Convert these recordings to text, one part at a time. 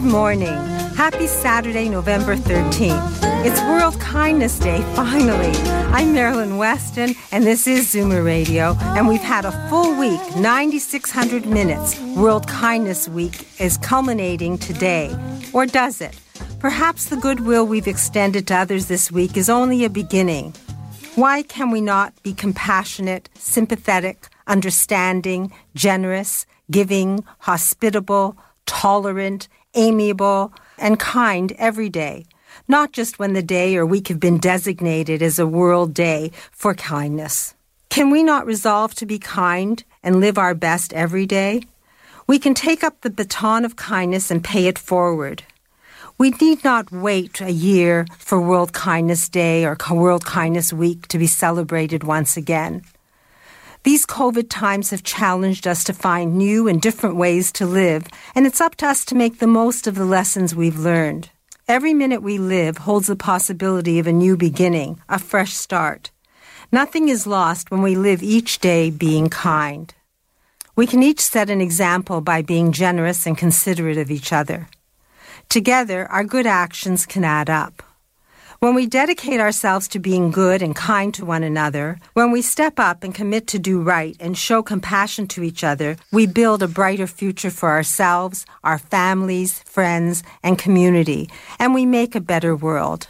Good morning. Happy Saturday, November 13th. It's World Kindness Day, finally. I'm Marilyn Weston, and this is Zoomer Radio, and we've had a full week, 9,600 minutes. World Kindness Week is culminating today. Or does it? Perhaps the goodwill we've extended to others this week is only a beginning. Why can we not be compassionate, sympathetic, understanding, generous, giving, hospitable, tolerant, amiable, and kind every day, not just when the day or week have been designated as a World Day for kindness. Can we not resolve to be kind and live our best every day? We can take up the baton of kindness and pay it forward. We need not wait a year for World Kindness Day or World Kindness Week to be celebrated once again. These COVID times have challenged us to find new and different ways to live, and it's up to us to make the most of the lessons we've learned. Every minute we live holds the possibility of a new beginning, a fresh start. Nothing is lost when we live each day being kind. We can each set an example by being generous and considerate of each other. Together, our good actions can add up. When we dedicate ourselves to being good and kind to one another, when we step up and commit to do right and show compassion to each other, we build a brighter future for ourselves, our families, friends, and community, and we make a better world.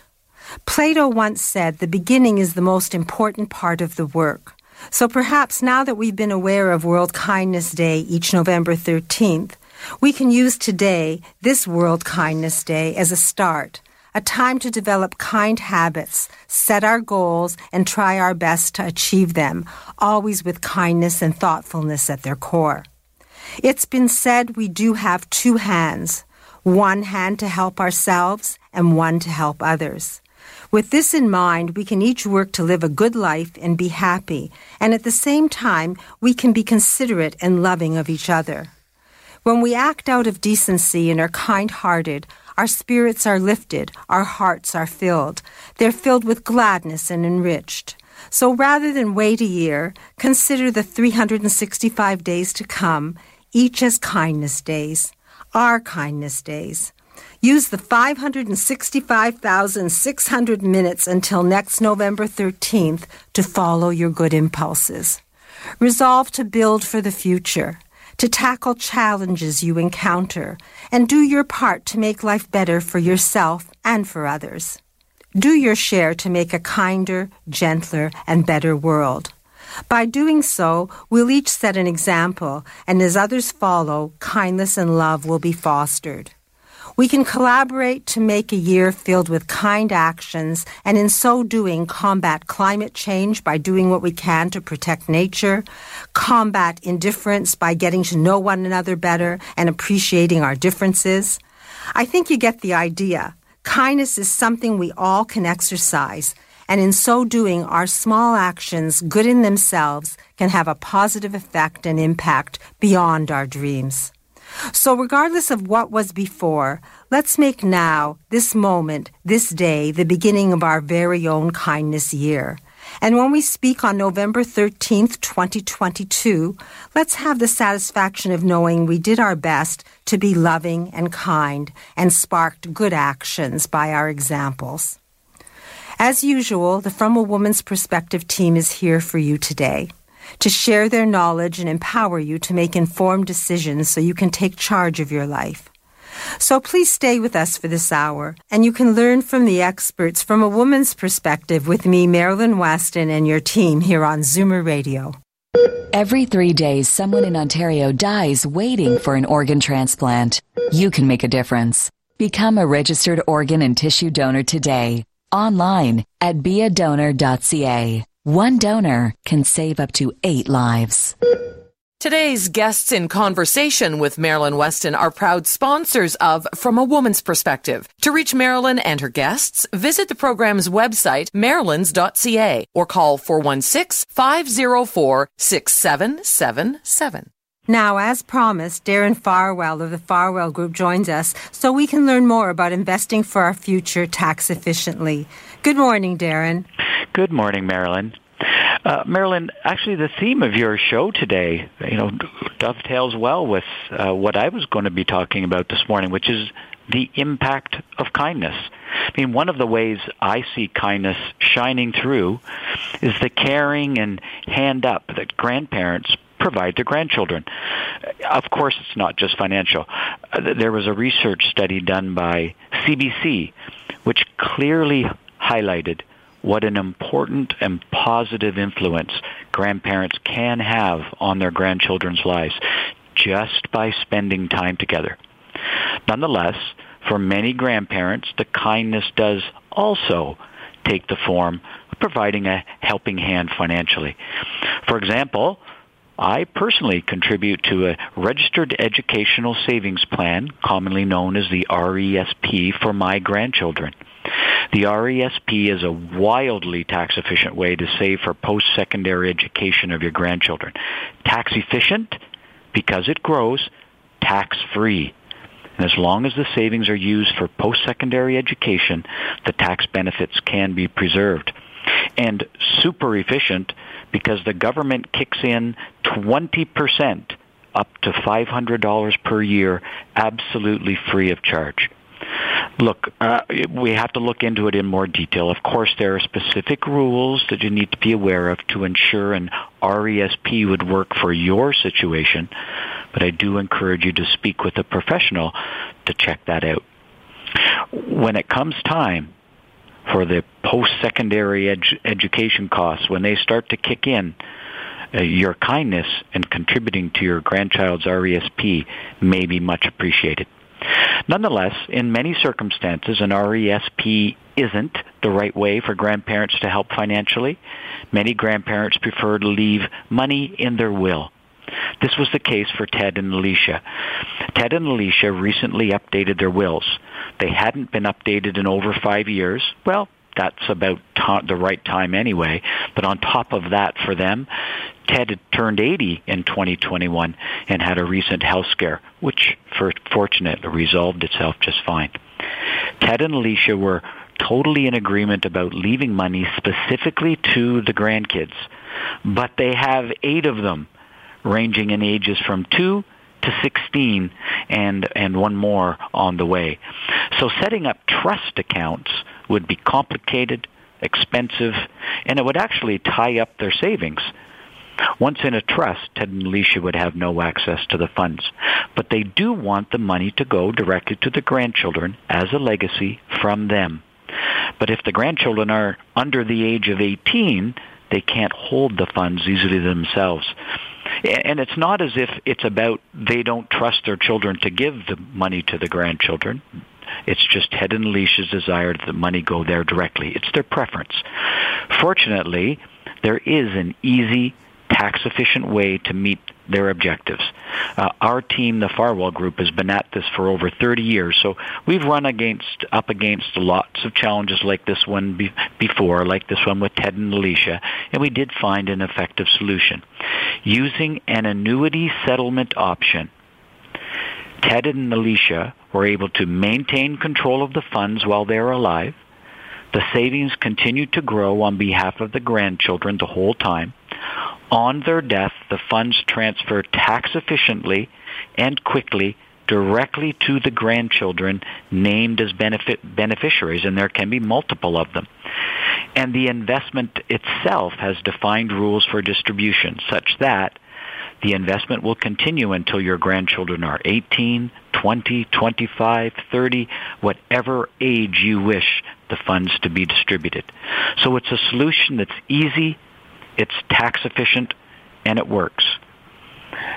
Plato once said the beginning is the most important part of the work. So perhaps now that we've been aware of World Kindness Day each November 13th, we can use today, this World Kindness Day, as a start a time to develop kind habits, set our goals, and try our best to achieve them, always with kindness and thoughtfulness at their core. It's been said we do have two hands one hand to help ourselves and one to help others. With this in mind, we can each work to live a good life and be happy, and at the same time, we can be considerate and loving of each other. When we act out of decency and are kind hearted, our spirits are lifted, our hearts are filled. They're filled with gladness and enriched. So rather than wait a year, consider the 365 days to come, each as kindness days, our kindness days. Use the 565,600 minutes until next November 13th to follow your good impulses. Resolve to build for the future to tackle challenges you encounter, and do your part to make life better for yourself and for others. Do your share to make a kinder, gentler, and better world. By doing so, we'll each set an example, and as others follow, kindness and love will be fostered. We can collaborate to make a year filled with kind actions and in so doing combat climate change by doing what we can to protect nature, combat indifference by getting to know one another better and appreciating our differences. I think you get the idea. Kindness is something we all can exercise, and in so doing, our small actions, good in themselves, can have a positive effect and impact beyond our dreams. So, regardless of what was before, let's make now, this moment, this day, the beginning of our very own kindness year. And when we speak on November 13th, 2022, let's have the satisfaction of knowing we did our best to be loving and kind and sparked good actions by our examples. As usual, the From a Woman's Perspective team is here for you today to share their knowledge and empower you to make informed decisions so you can take charge of your life. So please stay with us for this hour, and you can learn from the experts from a woman's perspective with me, Marilyn Weston, and your team here on Zoomer Radio. Every three days, someone in Ontario dies waiting for an organ transplant. You can make a difference. Become a registered organ and tissue donor today, online at beadonor.ca. One donor can save up to eight lives. Today's guests in conversation with Marilyn Weston are proud sponsors of From a Woman's Perspective. To reach Marilyn and her guests, visit the program's website, marilyns.ca, or call 416 504 6777. Now, as promised, Darren Farwell of the Farwell Group joins us so we can learn more about investing for our future tax efficiently. Good morning, Darren. Good morning, Marilyn. Uh, Marilyn, actually, the theme of your show today, you know, dovetails well with uh, what I was going to be talking about this morning, which is the impact of kindness. I mean, one of the ways I see kindness shining through is the caring and hand up that grandparents provide to grandchildren. Of course, it's not just financial. Uh, there was a research study done by CBC which clearly highlighted what an important and positive influence grandparents can have on their grandchildren's lives just by spending time together. Nonetheless, for many grandparents, the kindness does also take the form of providing a helping hand financially. For example, I personally contribute to a registered educational savings plan, commonly known as the RESP, for my grandchildren. The RESP is a wildly tax efficient way to save for post-secondary education of your grandchildren. Tax efficient because it grows, tax free. And as long as the savings are used for post-secondary education, the tax benefits can be preserved. And super efficient because the government kicks in 20% up to $500 per year absolutely free of charge. Look, uh, we have to look into it in more detail. Of course, there are specific rules that you need to be aware of to ensure an RESP would work for your situation, but I do encourage you to speak with a professional to check that out. When it comes time for the post-secondary edu- education costs, when they start to kick in, uh, your kindness in contributing to your grandchild's RESP may be much appreciated. Nonetheless, in many circumstances, an RESP isn't the right way for grandparents to help financially. Many grandparents prefer to leave money in their will. This was the case for Ted and Alicia. Ted and Alicia recently updated their wills. They hadn't been updated in over five years. Well, that's about ta- the right time anyway. But on top of that, for them, Ted had turned 80 in 2021 and had a recent health scare, which for, fortunately resolved itself just fine. Ted and Alicia were totally in agreement about leaving money specifically to the grandkids, but they have eight of them, ranging in ages from two to 16 and, and one more on the way. So setting up trust accounts would be complicated, expensive, and it would actually tie up their savings. Once in a trust, Ted and Alicia would have no access to the funds. But they do want the money to go directly to the grandchildren as a legacy from them. But if the grandchildren are under the age of 18, they can't hold the funds easily themselves. And it's not as if it's about they don't trust their children to give the money to the grandchildren. It's just Ted and Alicia's desire that the money go there directly. It's their preference. Fortunately, there is an easy, tax-efficient way to meet their objectives. Uh, our team, the Farwell Group, has been at this for over 30 years, so we've run against up against lots of challenges like this one be, before, like this one with Ted and Alicia, and we did find an effective solution. Using an annuity settlement option, Ted and Alicia were able to maintain control of the funds while they are alive. The savings continued to grow on behalf of the grandchildren the whole time. On their death, the funds transfer tax efficiently and quickly directly to the grandchildren named as benefit beneficiaries, and there can be multiple of them. And the investment itself has defined rules for distribution such that the investment will continue until your grandchildren are 18, 20, 25, 30, whatever age you wish the funds to be distributed. So it's a solution that's easy, it's tax efficient, and it works.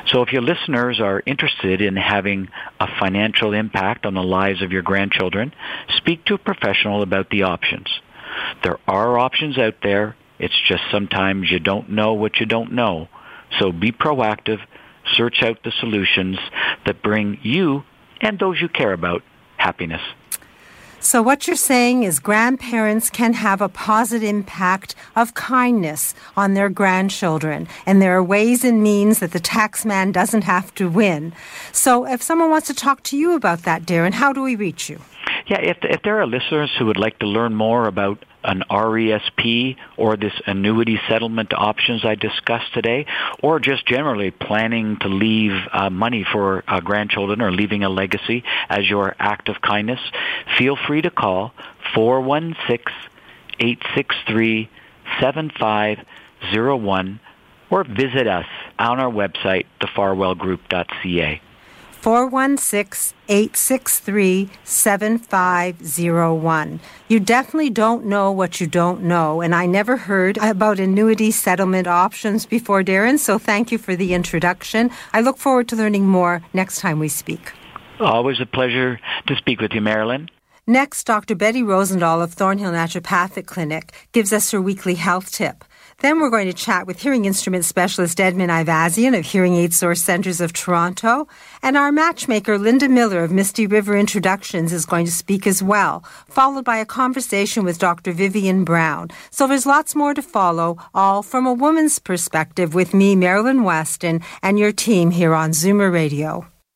So if your listeners are interested in having a financial impact on the lives of your grandchildren, speak to a professional about the options. There are options out there. It's just sometimes you don't know what you don't know. So be proactive, search out the solutions that bring you and those you care about happiness. So, what you're saying is grandparents can have a positive impact of kindness on their grandchildren, and there are ways and means that the tax man doesn't have to win. So, if someone wants to talk to you about that, Darren, how do we reach you? Yeah, if, if there are listeners who would like to learn more about an RESP or this annuity settlement options I discussed today, or just generally planning to leave uh, money for uh, grandchildren or leaving a legacy as your act of kindness, feel free to call 416-863-7501 or visit us on our website, thefarwellgroup.ca. 416 863 7501. You definitely don't know what you don't know, and I never heard about annuity settlement options before, Darren, so thank you for the introduction. I look forward to learning more next time we speak. Always a pleasure to speak with you, Marilyn. Next, Dr. Betty Rosendahl of Thornhill Naturopathic Clinic gives us her weekly health tip. Then we're going to chat with hearing instrument specialist Edmund Ivazian of Hearing Aid Source Centers of Toronto. And our matchmaker, Linda Miller of Misty River Introductions, is going to speak as well, followed by a conversation with Dr. Vivian Brown. So there's lots more to follow, all from a woman's perspective with me, Marilyn Weston, and your team here on Zoomer Radio.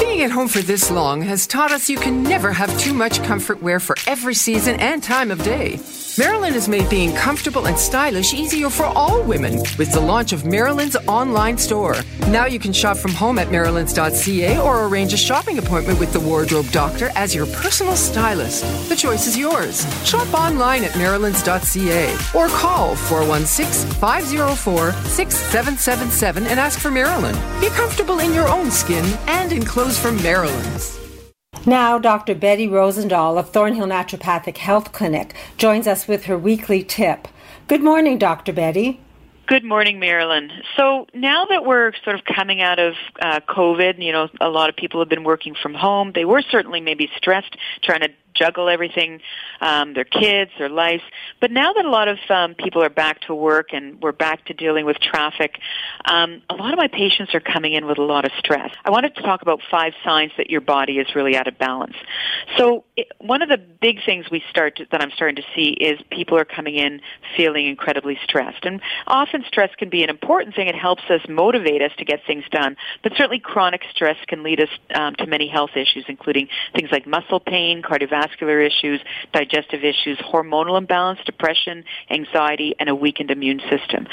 Being at home for this long has taught us you can never have too much comfort wear for every season and time of day. Marilyn has made being comfortable and stylish easier for all women with the launch of Marilyn's online store. Now you can shop from home at marilyns.ca or arrange a shopping appointment with the wardrobe doctor as your personal stylist. The choice is yours. Shop online at marilyns.ca or call 416 504 6777 and ask for Marilyn. Be comfortable in your own skin and in clothes from Marilyn's. Now, Dr. Betty Rosendahl of Thornhill Naturopathic Health Clinic joins us with her weekly tip. Good morning, Dr. Betty. Good morning, Marilyn. So now that we're sort of coming out of uh, COVID, you know, a lot of people have been working from home. They were certainly maybe stressed trying to juggle everything, um, their kids, their lives. But now that a lot of um, people are back to work and we're back to dealing with traffic, um, a lot of my patients are coming in with a lot of stress. I wanted to talk about five signs that your body is really out of balance. So it, one of the big things we start to, that I'm starting to see is people are coming in feeling incredibly stressed. And often stress can be an important thing. It helps us motivate us to get things done. But certainly chronic stress can lead us um, to many health issues, including things like muscle pain, cardiovascular cardiovascular issues, digestive issues, hormonal imbalance, depression, anxiety, and a weakened immune system.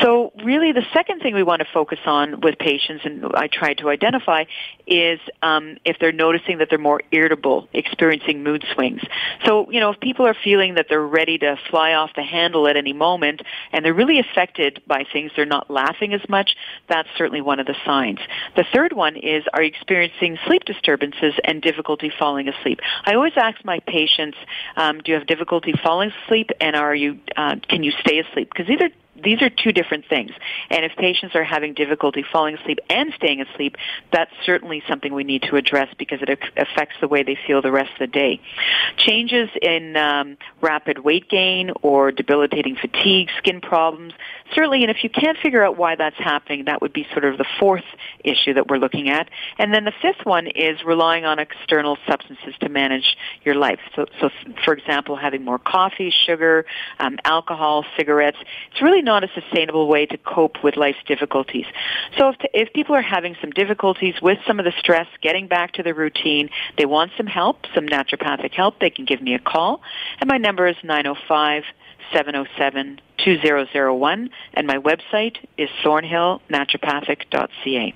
So really the second thing we want to focus on with patients, and I try to identify, is um, if they're noticing that they're more irritable, experiencing mood swings. So, you know, if people are feeling that they're ready to fly off the handle at any moment, and they're really affected by things, they're not laughing as much, that's certainly one of the signs. The third one is, are you experiencing sleep disturbances and difficulty falling asleep? I always ask my patients, um, do you have difficulty falling asleep, and are you uh, can you stay asleep? Because either these are two different things. And if patients are having difficulty falling asleep and staying asleep, that's certainly something we need to address because it affects the way they feel the rest of the day. Changes in um, rapid weight gain or debilitating fatigue, skin problems, certainly, and if you can't figure out why that's happening, that would be sort of the fourth issue that we're looking at. And then the fifth one is relying on external substances to manage your life. So, so for example, having more coffee, sugar, um, alcohol, cigarettes. It's really not a sustainable way to cope with life's difficulties. So if, if people are having some difficulties with some of the stress, getting back to the routine, they want some help, some naturopathic help, they can give me a call. And my number is 905 707 2001 and my website is thornhillnaturopathic.ca.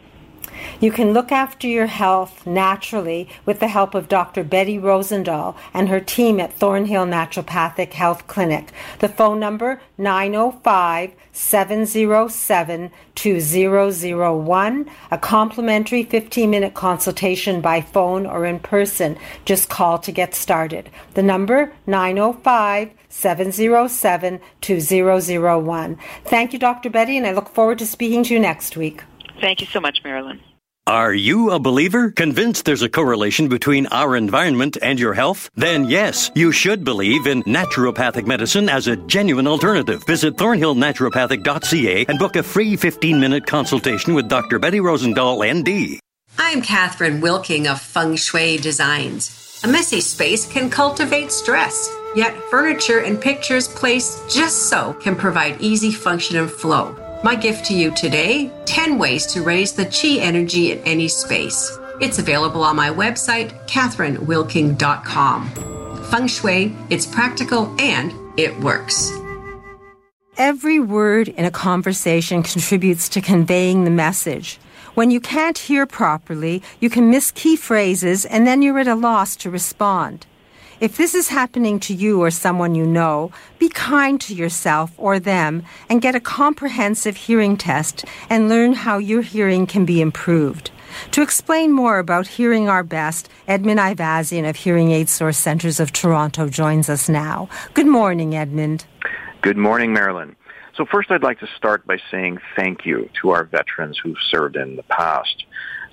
You can look after your health naturally with the help of Dr. Betty Rosendahl and her team at Thornhill Naturopathic Health Clinic. The phone number 905 707 2001. A complimentary 15 minute consultation by phone or in person. Just call to get started. The number 905 707 2001. Thank you, Dr. Betty, and I look forward to speaking to you next week. Thank you so much, Marilyn. Are you a believer? Convinced there's a correlation between our environment and your health? Then yes, you should believe in naturopathic medicine as a genuine alternative. Visit thornhillnaturopathic.ca and book a free 15 minute consultation with Dr. Betty Rosendahl, ND. I'm Catherine Wilking of Feng Shui Designs. A messy space can cultivate stress, yet furniture and pictures placed just so can provide easy function and flow. My gift to you today 10 ways to raise the chi energy in any space. It's available on my website, catherinewilking.com. Feng Shui, it's practical and it works. Every word in a conversation contributes to conveying the message. When you can't hear properly, you can miss key phrases and then you're at a loss to respond. If this is happening to you or someone you know, be kind to yourself or them and get a comprehensive hearing test and learn how your hearing can be improved. To explain more about Hearing Our Best, Edmund Ivazian of Hearing Aid Source Centres of Toronto joins us now. Good morning, Edmund. Good morning, Marilyn. So first I'd like to start by saying thank you to our veterans who've served in the past.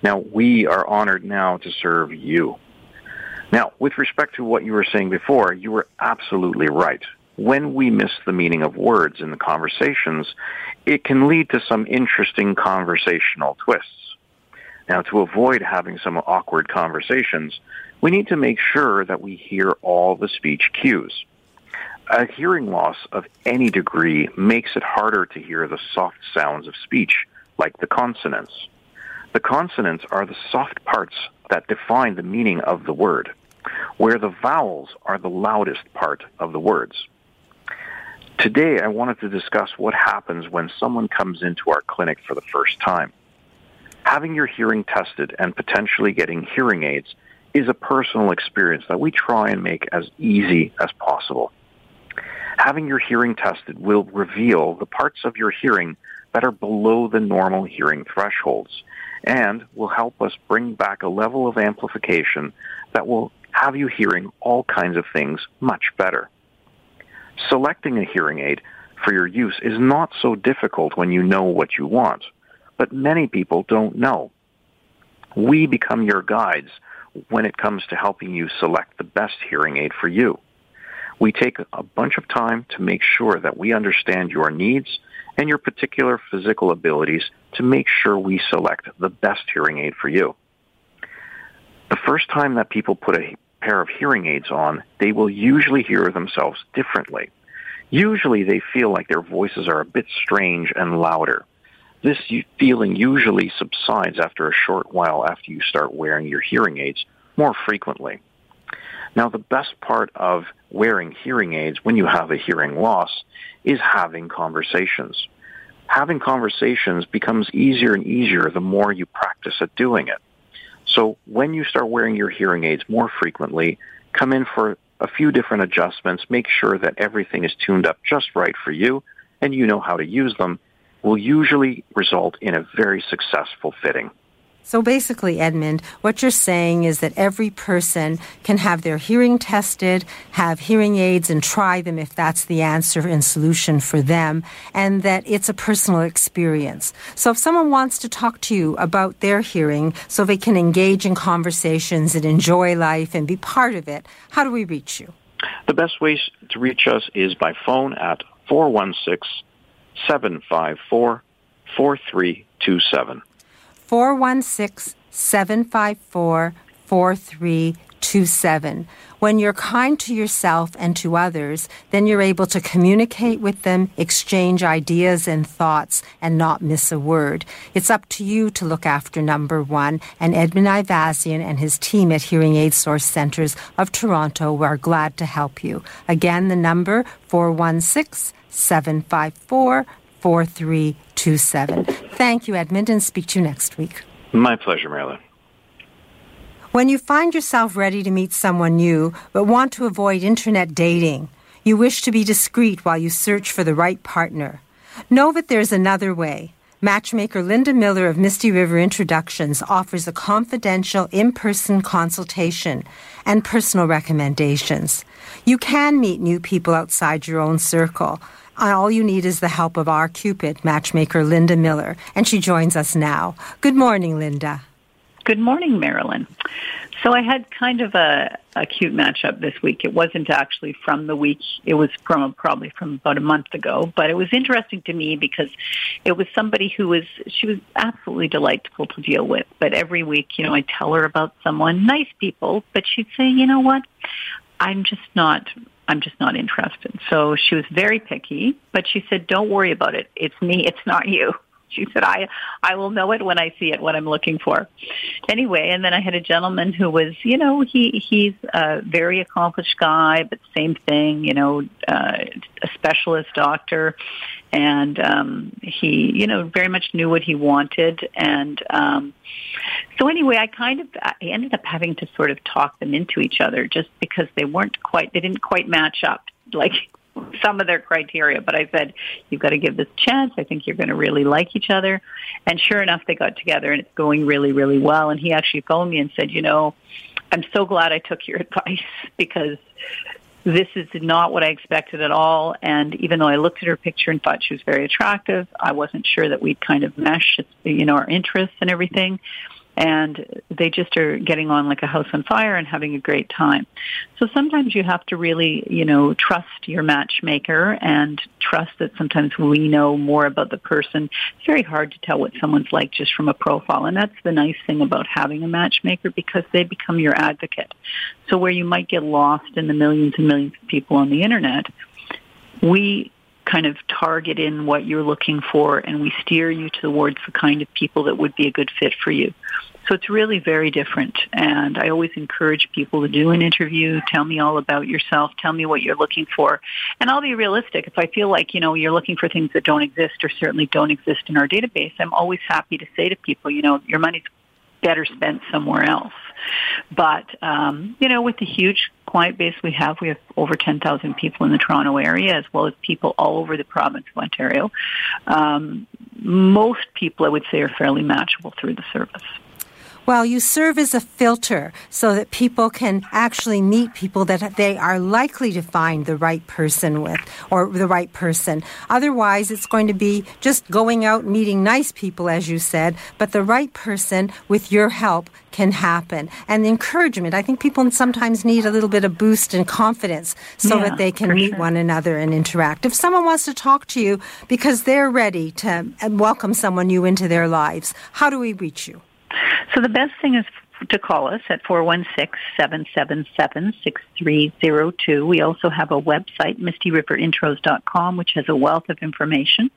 Now, we are honored now to serve you. Now, with respect to what you were saying before, you were absolutely right. When we miss the meaning of words in the conversations, it can lead to some interesting conversational twists. Now, to avoid having some awkward conversations, we need to make sure that we hear all the speech cues. A hearing loss of any degree makes it harder to hear the soft sounds of speech, like the consonants. The consonants are the soft parts that define the meaning of the word where the vowels are the loudest part of the words. Today, I wanted to discuss what happens when someone comes into our clinic for the first time. Having your hearing tested and potentially getting hearing aids is a personal experience that we try and make as easy as possible. Having your hearing tested will reveal the parts of your hearing that are below the normal hearing thresholds and will help us bring back a level of amplification that will have you hearing all kinds of things much better. Selecting a hearing aid for your use is not so difficult when you know what you want, but many people don't know. We become your guides when it comes to helping you select the best hearing aid for you. We take a bunch of time to make sure that we understand your needs and your particular physical abilities to make sure we select the best hearing aid for you. The first time that people put a pair of hearing aids on, they will usually hear themselves differently. Usually they feel like their voices are a bit strange and louder. This feeling usually subsides after a short while after you start wearing your hearing aids more frequently. Now, the best part of wearing hearing aids when you have a hearing loss is having conversations. Having conversations becomes easier and easier the more you practice at doing it. So when you start wearing your hearing aids more frequently, come in for a few different adjustments, make sure that everything is tuned up just right for you and you know how to use them, will usually result in a very successful fitting. So basically, Edmund, what you're saying is that every person can have their hearing tested, have hearing aids, and try them if that's the answer and solution for them, and that it's a personal experience. So if someone wants to talk to you about their hearing so they can engage in conversations and enjoy life and be part of it, how do we reach you? The best way to reach us is by phone at 416 754 4327. 416 754 4327. When you're kind to yourself and to others, then you're able to communicate with them, exchange ideas and thoughts, and not miss a word. It's up to you to look after number one, and Edmund Ivazian and his team at Hearing Aid Source Centres of Toronto are glad to help you. Again, the number 416 754 4327. Thank you, Edmund, and speak to you next week. My pleasure, Marilyn. When you find yourself ready to meet someone new, but want to avoid internet dating, you wish to be discreet while you search for the right partner. Know that there's another way. Matchmaker Linda Miller of Misty River Introductions offers a confidential in person consultation and personal recommendations. You can meet new people outside your own circle. All you need is the help of our Cupid, matchmaker Linda Miller, and she joins us now. Good morning, Linda. Good morning, Marilyn. So I had kind of a, a cute matchup this week. It wasn't actually from the week. It was from probably from about a month ago, but it was interesting to me because it was somebody who was, she was absolutely delightful to deal with. But every week, you know, I tell her about someone, nice people, but she'd say, you know what? I'm just not, I'm just not interested. So she was very picky, but she said, don't worry about it. It's me. It's not you. She said, I, I will know it when I see it, what I'm looking for. Anyway, and then I had a gentleman who was, you know, he, he's a very accomplished guy, but same thing, you know, uh, a specialist doctor. And, um, he, you know, very much knew what he wanted. And, um, so anyway, I kind of, I ended up having to sort of talk them into each other just because they weren't quite, they didn't quite match up. Like some of their criteria, but I said, you've got to give this a chance. I think you're going to really like each other. And sure enough, they got together and it's going really, really well. And he actually phoned me and said, you know, I'm so glad I took your advice because this is not what I expected at all. And even though I looked at her picture and thought she was very attractive, I wasn't sure that we'd kind of mesh, you know, our interests and everything and they just are getting on like a house on fire and having a great time. So sometimes you have to really, you know, trust your matchmaker and trust that sometimes we know more about the person. It's very hard to tell what someone's like just from a profile. And that's the nice thing about having a matchmaker because they become your advocate. So where you might get lost in the millions and millions of people on the internet, we kind of target in what you're looking for and we steer you towards the kind of people that would be a good fit for you. So it's really very different. And I always encourage people to do an interview, tell me all about yourself, tell me what you're looking for. And I'll be realistic. If I feel like, you know, you're looking for things that don't exist or certainly don't exist in our database, I'm always happy to say to people, you know, your money's better spent somewhere else. But, um, you know, with the huge client base we have, we have over 10,000 people in the Toronto area as well as people all over the province of Ontario. Um, most people, I would say, are fairly matchable through the service. Well, you serve as a filter so that people can actually meet people that they are likely to find the right person with or the right person. Otherwise, it's going to be just going out meeting nice people, as you said, but the right person with your help can happen. And the encouragement, I think people sometimes need a little bit of boost and confidence so yeah, that they can meet sure. one another and interact. If someone wants to talk to you because they're ready to uh, welcome someone new into their lives, how do we reach you? So the best thing is to call us at 416-777-6302. We also have a website, mistyriverinTros.com, which has a wealth of information.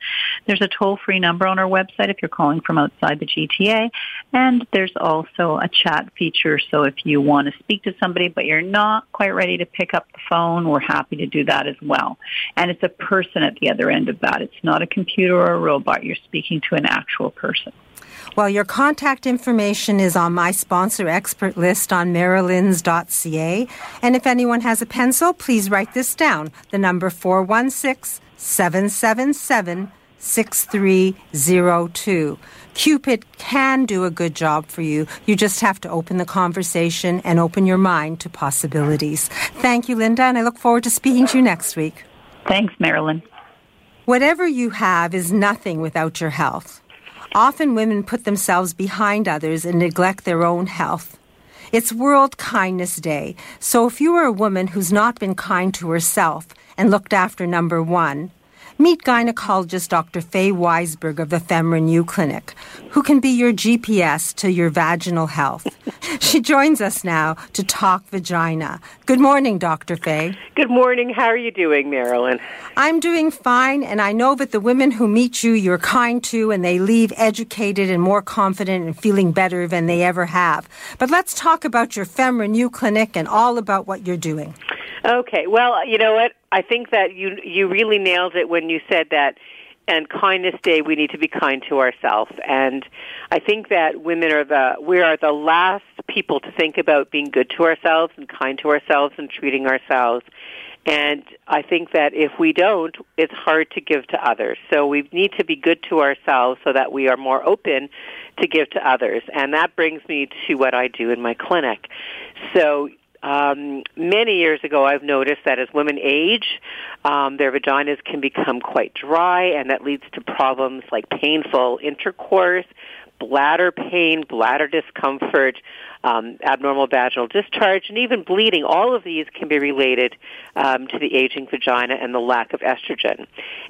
There's a toll-free number on our website if you're calling from outside the GTA. And there's also a chat feature. So if you want to speak to somebody, but you're not quite ready to pick up the phone, we're happy to do that as well. And it's a person at the other end of that. It's not a computer or a robot. You're speaking to an actual person. Well, your contact information is on my sponsor expert list on marilyns.ca. And if anyone has a pencil, please write this down. The number 416 777 6302. Cupid can do a good job for you. You just have to open the conversation and open your mind to possibilities. Thank you, Linda, and I look forward to speaking to you next week. Thanks, Marilyn. Whatever you have is nothing without your health. Often women put themselves behind others and neglect their own health. It's World Kindness Day, so if you are a woman who's not been kind to herself and looked after number one, Meet gynecologist Dr. Faye Weisberg of the FemRenew Clinic, who can be your GPS to your vaginal health. she joins us now to talk vagina. Good morning, Dr. Faye. Good morning. How are you doing, Marilyn? I'm doing fine, and I know that the women who meet you, you're kind to, and they leave educated and more confident and feeling better than they ever have. But let's talk about your FemRenew Clinic and all about what you're doing. Okay. Well, you know what? I think that you you really nailed it when you said that and Kindness Day, we need to be kind to ourselves. And I think that women are the we are the last people to think about being good to ourselves and kind to ourselves and treating ourselves. And I think that if we don't, it's hard to give to others. So we need to be good to ourselves so that we are more open to give to others. And that brings me to what I do in my clinic. So um, many years ago, I've noticed that as women age, um, their vaginas can become quite dry, and that leads to problems like painful intercourse, bladder pain, bladder discomfort, um, abnormal vaginal discharge, and even bleeding. All of these can be related um, to the aging vagina and the lack of estrogen.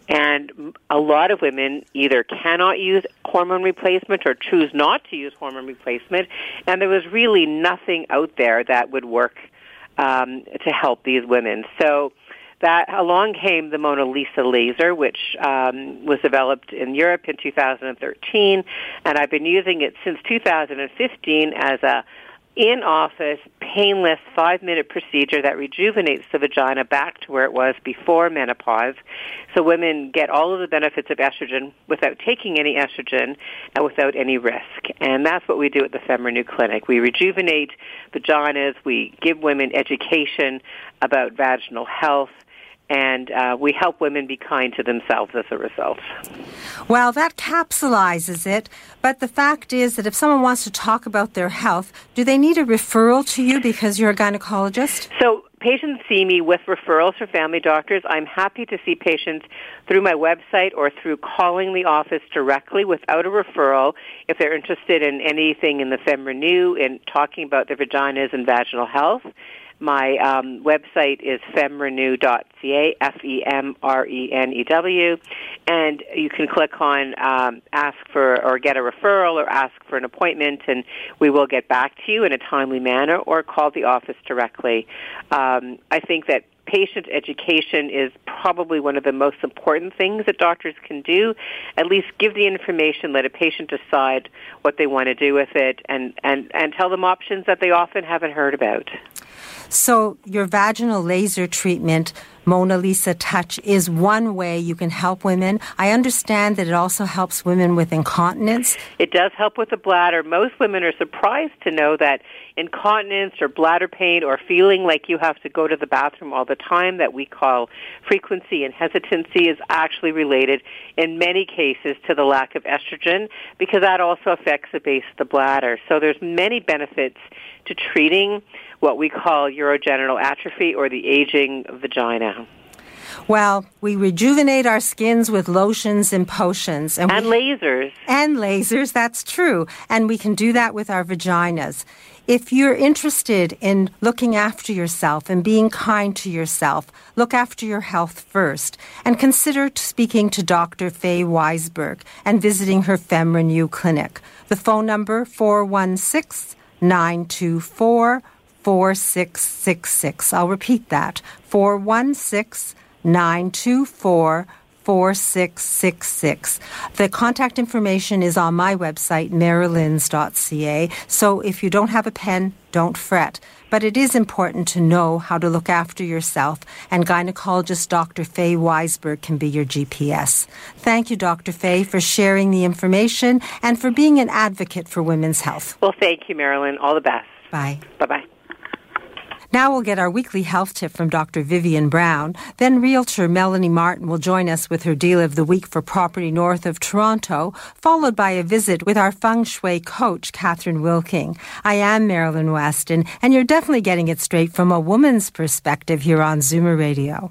And a lot of women either cannot use hormone replacement or choose not to use hormone replacement, and there was really nothing out there that would work um, to help these women. So that along came the Mona Lisa laser, which um, was developed in Europe in 2013, and I've been using it since 2015 as a in-office, painless five-minute procedure that rejuvenates the vagina back to where it was before menopause. So women get all of the benefits of estrogen without taking any estrogen and without any risk. And that's what we do at the FemRenew Clinic. We rejuvenate vaginas. We give women education about vaginal health and uh, we help women be kind to themselves as a result. Well, that capsulizes it, but the fact is that if someone wants to talk about their health, do they need a referral to you because you're a gynecologist? So, patients see me with referrals for family doctors. I'm happy to see patients through my website or through calling the office directly without a referral if they're interested in anything in the FemRenew and talking about their vaginas and vaginal health. My um, website is femrenew.ca, F-E-M-R-E-N-E-W, and you can click on um, ask for or get a referral or ask for an appointment, and we will get back to you in a timely manner, or call the office directly. Um, I think that patient education is probably one of the most important things that doctors can do. At least give the information, let a patient decide what they want to do with it, and, and, and tell them options that they often haven't heard about. So, your vaginal laser treatment, Mona Lisa Touch, is one way you can help women. I understand that it also helps women with incontinence. It does help with the bladder. Most women are surprised to know that incontinence or bladder pain or feeling like you have to go to the bathroom all the time, that we call frequency and hesitancy, is actually related in many cases to the lack of estrogen because that also affects the base of the bladder. So, there's many benefits to treating what we call urogenital atrophy or the aging vagina. Well, we rejuvenate our skins with lotions and potions. And, and we, lasers. And lasers, that's true. And we can do that with our vaginas. If you're interested in looking after yourself and being kind to yourself, look after your health first and consider speaking to Dr. Faye Weisberg and visiting her FemRenew clinic. The phone number 416 924 4666. I'll repeat that 416 924 4666. The contact information is on my website, marilyns.ca. So if you don't have a pen, don't fret. But it is important to know how to look after yourself, and gynecologist Dr. Faye Weisberg can be your GPS. Thank you, Dr. Faye, for sharing the information and for being an advocate for women's health. Well, thank you, Marilyn. All the best. Bye. Bye bye. Now we'll get our weekly health tip from Dr. Vivian Brown. Then realtor Melanie Martin will join us with her deal of the week for property north of Toronto, followed by a visit with our feng shui coach, Catherine Wilking. I am Marilyn Weston, and you're definitely getting it straight from a woman's perspective here on Zoomer Radio.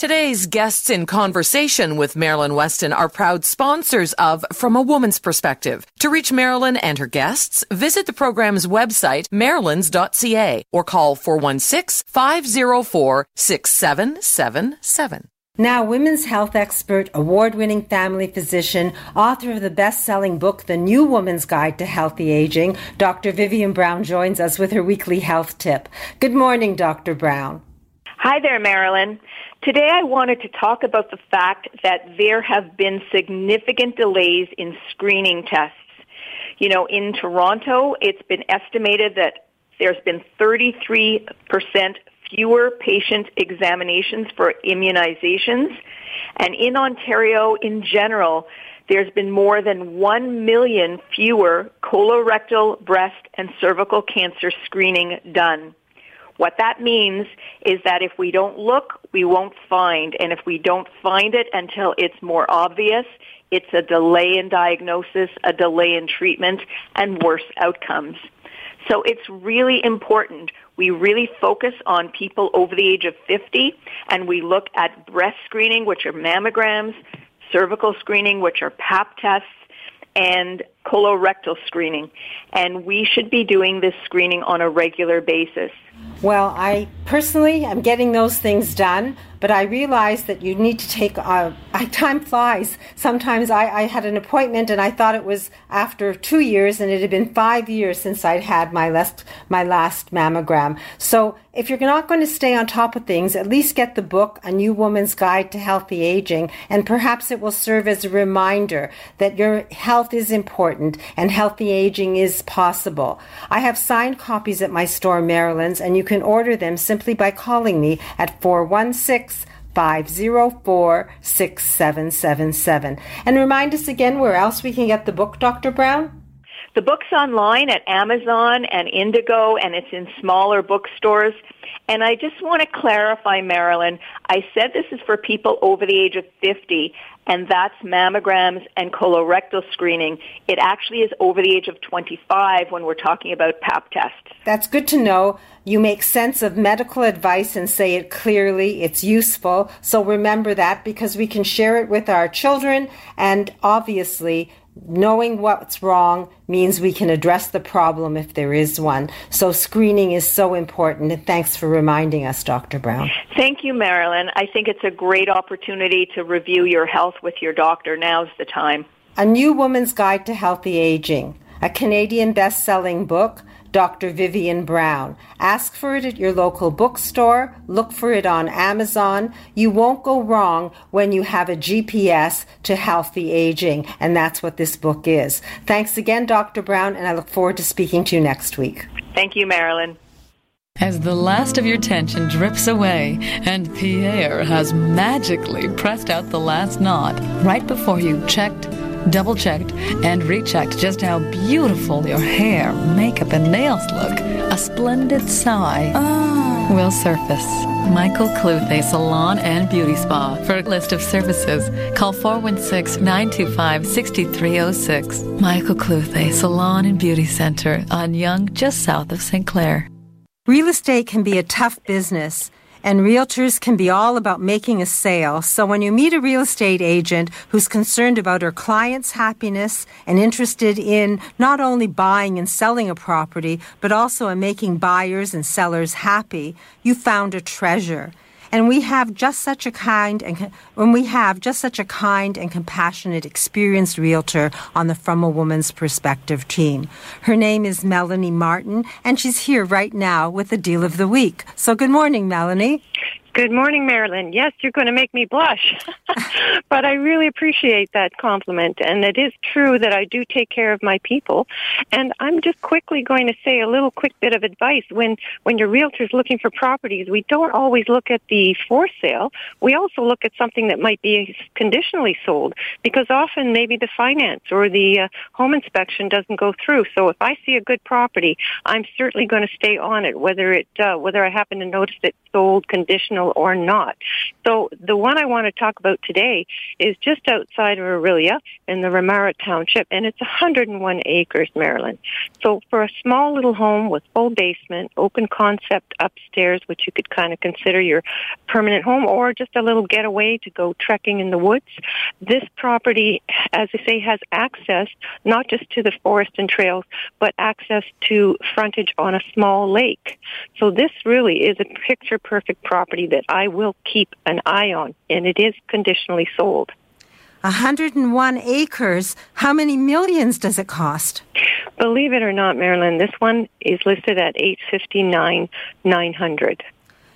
Today's guests in conversation with Marilyn Weston are proud sponsors of From a Woman's Perspective. To reach Marilyn and her guests, visit the program's website, marilyns.ca, or call 416 504 6777. Now, women's health expert, award winning family physician, author of the best selling book, The New Woman's Guide to Healthy Aging, Dr. Vivian Brown joins us with her weekly health tip. Good morning, Dr. Brown. Hi there, Marilyn. Today I wanted to talk about the fact that there have been significant delays in screening tests. You know, in Toronto, it's been estimated that there's been 33% fewer patient examinations for immunizations. And in Ontario in general, there's been more than 1 million fewer colorectal, breast, and cervical cancer screening done. What that means is that if we don't look, we won't find. And if we don't find it until it's more obvious, it's a delay in diagnosis, a delay in treatment, and worse outcomes. So it's really important. We really focus on people over the age of 50 and we look at breast screening, which are mammograms, cervical screening, which are pap tests, and colorectal screening. And we should be doing this screening on a regular basis. Well, I personally am getting those things done, but I realized that you need to take. Uh, time flies. Sometimes I, I, had an appointment and I thought it was after two years, and it had been five years since I'd had my last my last mammogram. So if you're not going to stay on top of things, at least get the book, A New Woman's Guide to Healthy Aging, and perhaps it will serve as a reminder that your health is important and healthy aging is possible. I have signed copies at my store, Marilyn's, and you can order them simply by calling me at 416 504 6777. And remind us again where else we can get the book, Dr. Brown? The book's online at Amazon and Indigo, and it's in smaller bookstores. And I just want to clarify, Marilyn, I said this is for people over the age of 50, and that's mammograms and colorectal screening. It actually is over the age of 25 when we're talking about PAP tests. That's good to know. You make sense of medical advice and say it clearly. It's useful. So remember that because we can share it with our children and obviously knowing what's wrong means we can address the problem if there is one. So screening is so important. And thanks for reminding us, Dr. Brown. Thank you, Marilyn. I think it's a great opportunity to review your health with your doctor. Now's the time. A New Woman's Guide to Healthy Aging, a Canadian best-selling book Dr. Vivian Brown. Ask for it at your local bookstore. Look for it on Amazon. You won't go wrong when you have a GPS to healthy aging, and that's what this book is. Thanks again, Dr. Brown, and I look forward to speaking to you next week. Thank you, Marilyn. As the last of your tension drips away and Pierre has magically pressed out the last knot right before you checked double checked, and rechecked just how beautiful your hair, makeup, and nails look, a splendid sigh oh. will surface. Michael Cluthe Salon and Beauty Spa. For a list of services, call 416 925 6306. Michael Cluthe Salon and Beauty Center on Yonge, just south of St. Clair. Real estate can be a tough business and realtors can be all about making a sale. So when you meet a real estate agent who's concerned about her client's happiness and interested in not only buying and selling a property, but also in making buyers and sellers happy, you found a treasure. And we have just such a kind and when we have just such a kind and compassionate, experienced realtor on the From a Woman's Perspective team. Her name is Melanie Martin, and she's here right now with the deal of the week. So good morning, Melanie. Good morning, Marilyn. Yes, you're going to make me blush, but I really appreciate that compliment. And it is true that I do take care of my people. And I'm just quickly going to say a little quick bit of advice. When, when your realtor's looking for properties, we don't always look at the for sale. We also look at something that might be conditionally sold because often maybe the finance or the uh, home inspection doesn't go through. So if I see a good property, I'm certainly going to stay on it, whether it, uh, whether I happen to notice it sold conditional or not. So the one I want to talk about today is just outside of Orillia in the Ramara Township, and it's 101 acres, Marilyn. So for a small little home with full basement, open concept upstairs, which you could kind of consider your permanent home, or just a little getaway to go trekking in the woods, this property, as I say, has access not just to the forest and trails, but access to frontage on a small lake. So this really is a picture perfect property that I will keep an eye on, and it is conditionally sold. 101 acres. How many millions does it cost? Believe it or not, Marilyn, this one is listed at 859 900.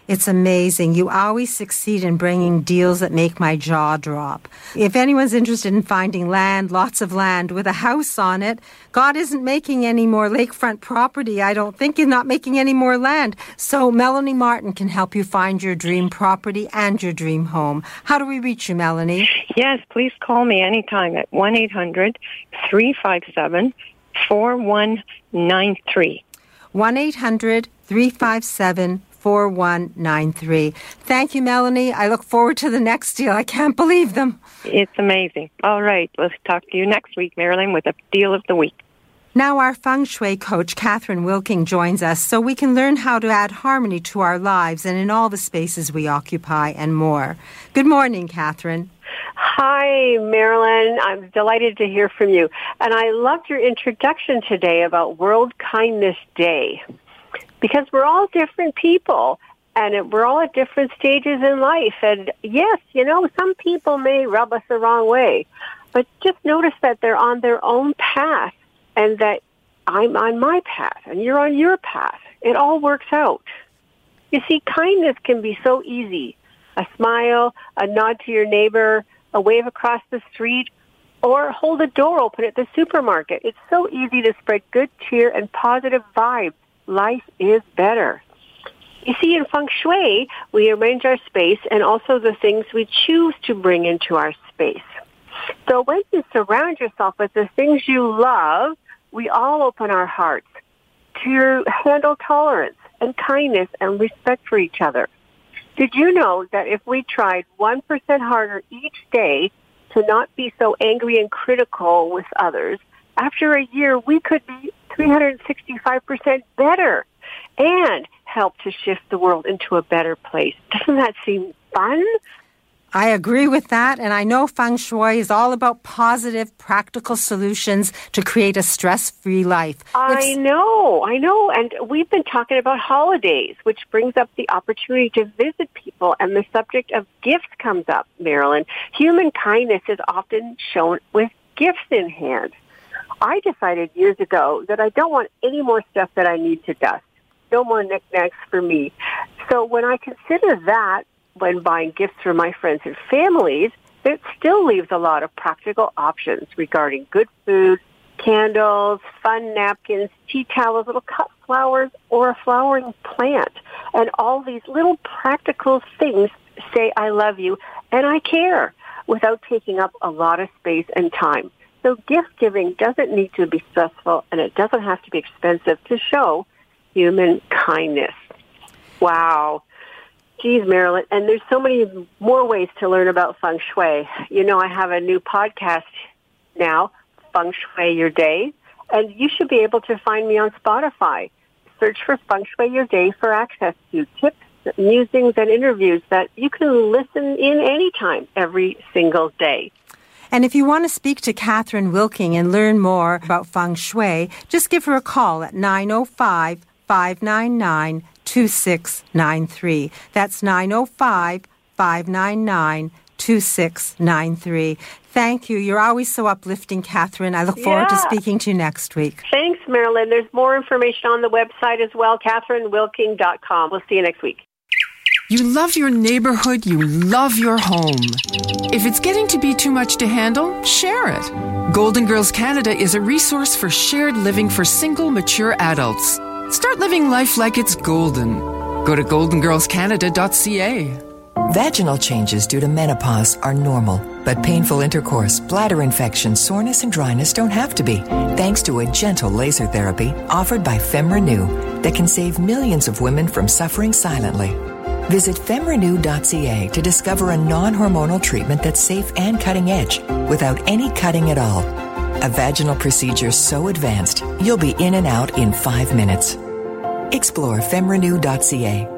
It's amazing. You always succeed in bringing deals that make my jaw drop. If anyone's interested in finding land, lots of land with a house on it, God isn't making any more lakefront property. I don't think He's not making any more land. So Melanie Martin can help you find your dream property and your dream home. How do we reach you, Melanie? Yes, please call me anytime at 1 800 357 4193. 1 800 357 4193. Thank you, Melanie. I look forward to the next deal. I can't believe them. It's amazing. All right. Let's talk to you next week, Marilyn, with a deal of the week. Now, our feng shui coach, Catherine Wilking, joins us so we can learn how to add harmony to our lives and in all the spaces we occupy and more. Good morning, Catherine. Hi, Marilyn. I'm delighted to hear from you. And I loved your introduction today about World Kindness Day because we're all different people and we're all at different stages in life. And yes, you know, some people may rub us the wrong way, but just notice that they're on their own path and that I'm on my path and you're on your path. It all works out. You see, kindness can be so easy. A smile, a nod to your neighbor, a wave across the street, or hold a door open at the supermarket. It's so easy to spread good cheer and positive vibes life is better. You see, in feng shui, we arrange our space and also the things we choose to bring into our space. So when you surround yourself with the things you love, we all open our hearts to handle tolerance and kindness and respect for each other. Did you know that if we tried 1% harder each day to not be so angry and critical with others, after a year we could be 365% better and help to shift the world into a better place. Doesn't that seem fun? I agree with that. And I know feng shui is all about positive, practical solutions to create a stress free life. I it's... know, I know. And we've been talking about holidays, which brings up the opportunity to visit people. And the subject of gifts comes up, Marilyn. Human kindness is often shown with gifts in hand. I decided years ago that I don't want any more stuff that I need to dust. No more knickknacks for me. So when I consider that when buying gifts for my friends and families, it still leaves a lot of practical options regarding good food, candles, fun napkins, tea towels, little cut flowers, or a flowering plant. And all these little practical things say I love you and I care without taking up a lot of space and time. So gift giving doesn't need to be stressful and it doesn't have to be expensive to show human kindness. Wow. Geez, Marilyn. And there's so many more ways to learn about feng shui. You know, I have a new podcast now, Feng Shui Your Day, and you should be able to find me on Spotify. Search for Feng Shui Your Day for access to tips, musings, and interviews that you can listen in anytime, every single day. And if you want to speak to Catherine Wilking and learn more about feng shui, just give her a call at 905 599 2693. That's 905 599 2693. Thank you. You're always so uplifting, Catherine. I look forward yeah. to speaking to you next week. Thanks, Marilyn. There's more information on the website as well, catherinewilking.com. We'll see you next week. You love your neighborhood, you love your home. If it's getting to be too much to handle, share it. Golden Girls Canada is a resource for shared living for single, mature adults. Start living life like it's golden. Go to goldengirlscanada.ca. Vaginal changes due to menopause are normal, but painful intercourse, bladder infection, soreness, and dryness don't have to be, thanks to a gentle laser therapy offered by FemRenew that can save millions of women from suffering silently. Visit femrenew.ca to discover a non hormonal treatment that's safe and cutting edge without any cutting at all. A vaginal procedure so advanced, you'll be in and out in five minutes. Explore femrenew.ca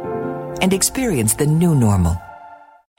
and experience the new normal.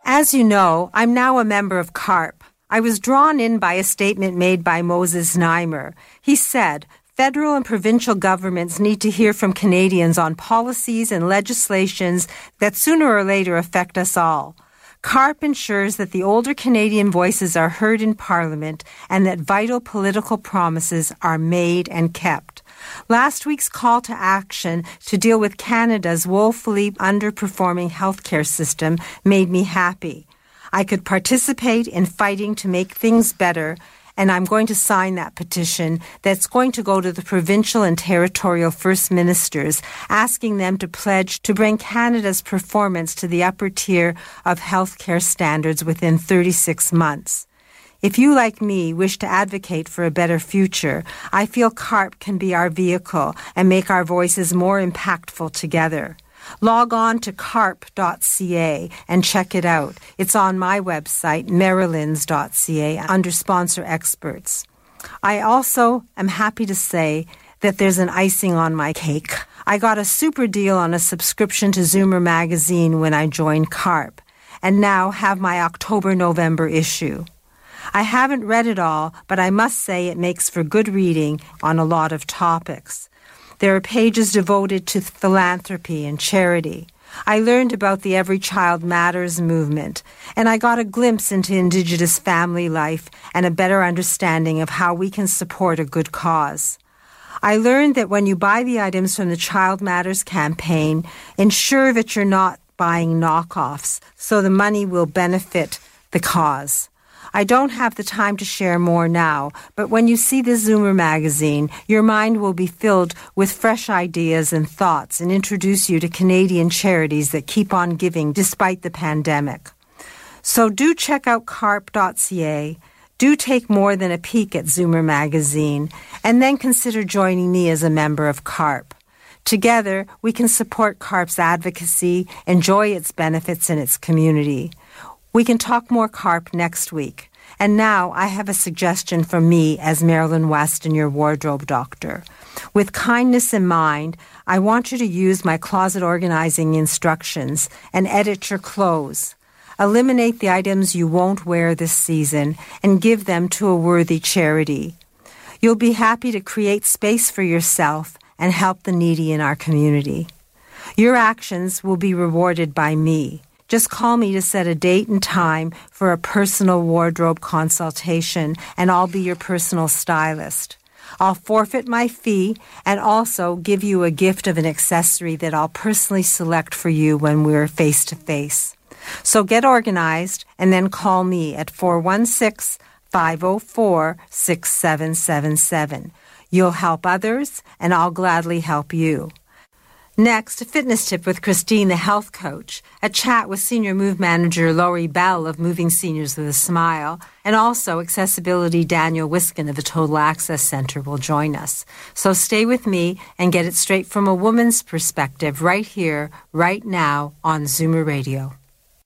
As you know, I'm now a member of CARP. I was drawn in by a statement made by Moses Znaimer. He said, Federal and provincial governments need to hear from Canadians on policies and legislations that sooner or later affect us all. CARP ensures that the older Canadian voices are heard in Parliament and that vital political promises are made and kept. Last week's call to action to deal with Canada's woefully underperforming healthcare system made me happy. I could participate in fighting to make things better and I'm going to sign that petition that's going to go to the provincial and territorial first ministers, asking them to pledge to bring Canada's performance to the upper tier of healthcare standards within 36 months. If you, like me, wish to advocate for a better future, I feel CARP can be our vehicle and make our voices more impactful together. Log on to carp.ca and check it out. It's on my website, marilyns.ca, under sponsor experts. I also am happy to say that there's an icing on my cake. I got a super deal on a subscription to Zoomer magazine when I joined CARP, and now have my October November issue. I haven't read it all, but I must say it makes for good reading on a lot of topics. There are pages devoted to philanthropy and charity. I learned about the Every Child Matters movement, and I got a glimpse into Indigenous family life and a better understanding of how we can support a good cause. I learned that when you buy the items from the Child Matters campaign, ensure that you're not buying knockoffs so the money will benefit the cause. I don't have the time to share more now, but when you see the Zoomer magazine, your mind will be filled with fresh ideas and thoughts and introduce you to Canadian charities that keep on giving despite the pandemic. So do check out carp.ca. Do take more than a peek at Zoomer magazine and then consider joining me as a member of CARP. Together, we can support CARP's advocacy, enjoy its benefits in its community. We can talk more carp next week. And now I have a suggestion from me as Marilyn Weston your wardrobe doctor. With kindness in mind, I want you to use my closet organizing instructions and edit your clothes. Eliminate the items you won't wear this season and give them to a worthy charity. You'll be happy to create space for yourself and help the needy in our community. Your actions will be rewarded by me. Just call me to set a date and time for a personal wardrobe consultation, and I'll be your personal stylist. I'll forfeit my fee and also give you a gift of an accessory that I'll personally select for you when we're face to face. So get organized and then call me at 416 504 6777. You'll help others, and I'll gladly help you. Next, a fitness tip with Christine, the health coach, a chat with senior move manager Laurie Bell of Moving Seniors with a Smile, and also accessibility Daniel Wiskin of the Total Access Center will join us. So stay with me and get it straight from a woman's perspective right here, right now on Zoomer Radio.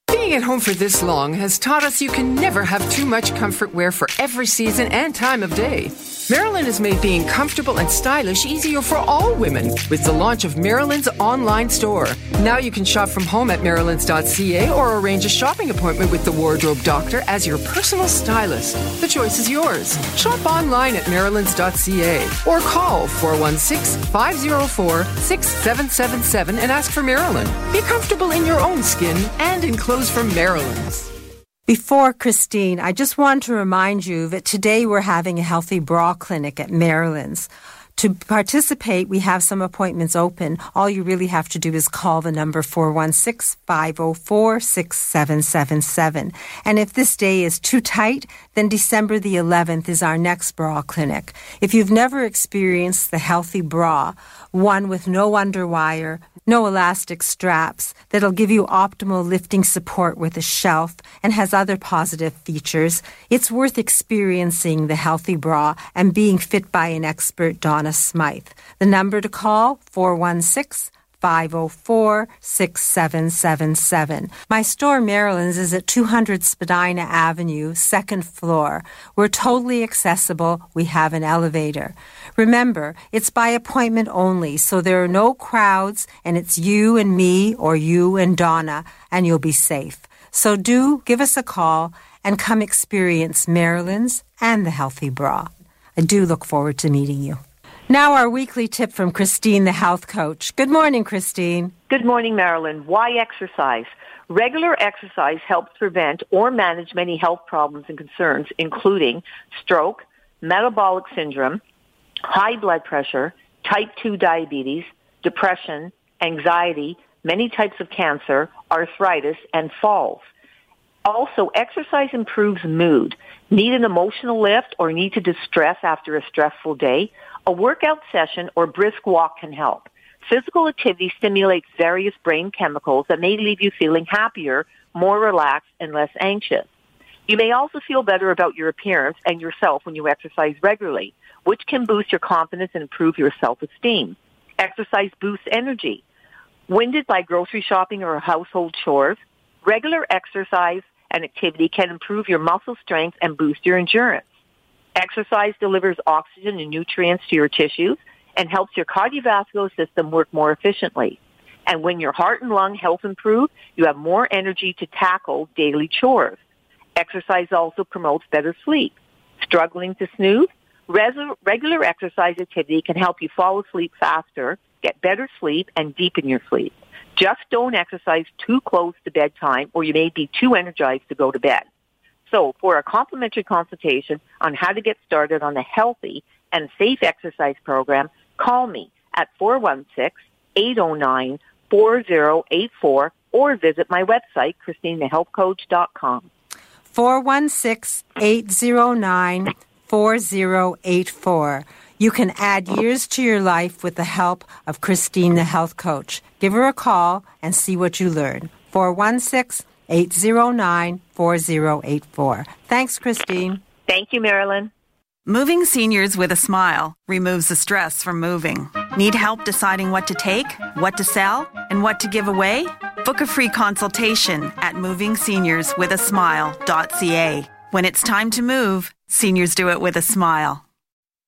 Being at home for this long has taught us you can never have too much comfort wear for every season and time of day. Marilyn has made being comfortable and stylish easier for all women with the launch of Marilyn's online store. Now you can shop from home at marilyns.ca or arrange a shopping appointment with the wardrobe doctor as your personal stylist. The choice is yours. Shop online at marilyns.ca or call 416 504 6777 and ask for Marilyn. Be comfortable in your own skin and in clothes from Marilyn's. Before Christine, I just want to remind you that today we're having a healthy bra clinic at Marilyn's. To participate, we have some appointments open. All you really have to do is call the number 416 504 6777. And if this day is too tight, then December the 11th is our next bra clinic. If you've never experienced the healthy bra, one with no underwire, no elastic straps, that'll give you optimal lifting support with a shelf and has other positive features, it's worth experiencing the healthy bra and being fit by an expert Donna Smythe. The number to call 416 504 6777. My store, Marilyn's, is at 200 Spadina Avenue, second floor. We're totally accessible. We have an elevator. Remember, it's by appointment only, so there are no crowds, and it's you and me or you and Donna, and you'll be safe. So do give us a call and come experience Marilyn's and the Healthy Bra. I do look forward to meeting you. Now, our weekly tip from Christine, the health coach. Good morning, Christine. Good morning, Marilyn. Why exercise? Regular exercise helps prevent or manage many health problems and concerns, including stroke, metabolic syndrome, high blood pressure, type 2 diabetes, depression, anxiety, many types of cancer, arthritis, and falls. Also, exercise improves mood. Need an emotional lift or need to distress after a stressful day? A workout session or brisk walk can help. Physical activity stimulates various brain chemicals that may leave you feeling happier, more relaxed, and less anxious. You may also feel better about your appearance and yourself when you exercise regularly, which can boost your confidence and improve your self-esteem. Exercise boosts energy. Winded by grocery shopping or household chores, regular exercise and activity can improve your muscle strength and boost your endurance. Exercise delivers oxygen and nutrients to your tissues and helps your cardiovascular system work more efficiently. And when your heart and lung health improve, you have more energy to tackle daily chores. Exercise also promotes better sleep. Struggling to snooze? regular exercise activity can help you fall asleep faster, get better sleep, and deepen your sleep. Just don't exercise too close to bedtime or you may be too energized to go to bed. So for a complimentary consultation on how to get started on a healthy and safe exercise program, call me at 416-809-4084 or visit my website, ChristinaHealthCoach.com. 416-809 4084. You can add years to your life with the help of Christine, the health coach. Give her a call and see what you learn. 416 809 4084. Thanks, Christine. Thank you, Marilyn. Moving seniors with a smile removes the stress from moving. Need help deciding what to take, what to sell, and what to give away? Book a free consultation at MovingSeniorsWithASmile.ca. When it's time to move, seniors do it with a smile.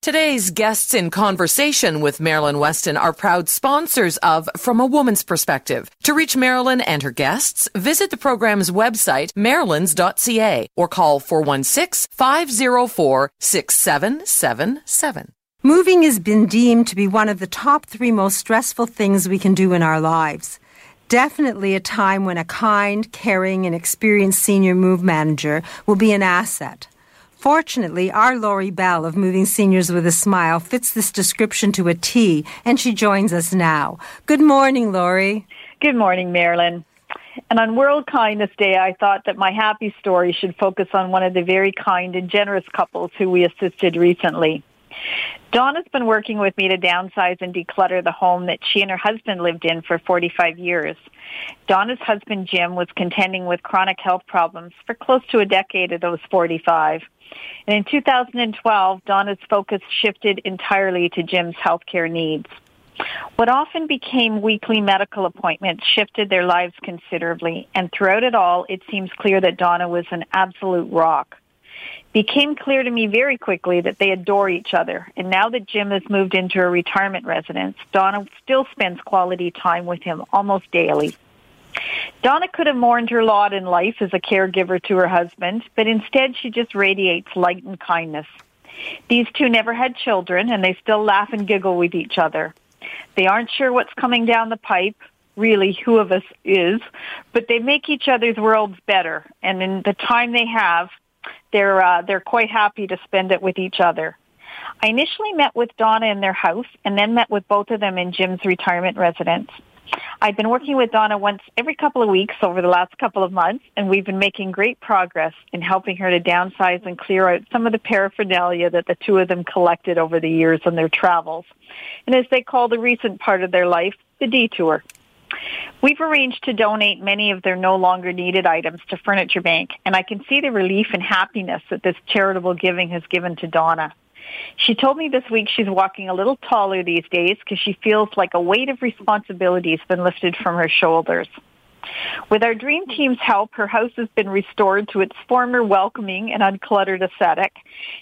Today's guests in conversation with Marilyn Weston are proud sponsors of From a Woman's Perspective. To reach Marilyn and her guests, visit the program's website, marilyns.ca, or call 416-504-6777. Moving has been deemed to be one of the top three most stressful things we can do in our lives. Definitely a time when a kind, caring, and experienced senior move manager will be an asset. Fortunately, our Lori Bell of Moving Seniors with a Smile fits this description to a T, and she joins us now. Good morning, Lori. Good morning, Marilyn. And on World Kindness Day, I thought that my happy story should focus on one of the very kind and generous couples who we assisted recently. Donna's been working with me to downsize and declutter the home that she and her husband lived in for 45 years. Donna's husband, Jim, was contending with chronic health problems for close to a decade of those 45. And in 2012, Donna's focus shifted entirely to Jim's healthcare needs. What often became weekly medical appointments shifted their lives considerably, and throughout it all, it seems clear that Donna was an absolute rock. Became clear to me very quickly that they adore each other, and now that Jim has moved into a retirement residence, Donna still spends quality time with him almost daily. Donna could have mourned her lot in life as a caregiver to her husband, but instead she just radiates light and kindness. These two never had children, and they still laugh and giggle with each other. They aren't sure what's coming down the pipe, really who of us is, but they make each other's worlds better, and in the time they have, they're uh, they're quite happy to spend it with each other. I initially met with Donna in their house, and then met with both of them in Jim's retirement residence. I've been working with Donna once every couple of weeks over the last couple of months, and we've been making great progress in helping her to downsize and clear out some of the paraphernalia that the two of them collected over the years on their travels. And as they call the recent part of their life, the detour. We've arranged to donate many of their no longer needed items to Furniture Bank, and I can see the relief and happiness that this charitable giving has given to Donna. She told me this week she's walking a little taller these days because she feels like a weight of responsibility has been lifted from her shoulders. With our Dream Team's help, her house has been restored to its former welcoming and uncluttered aesthetic,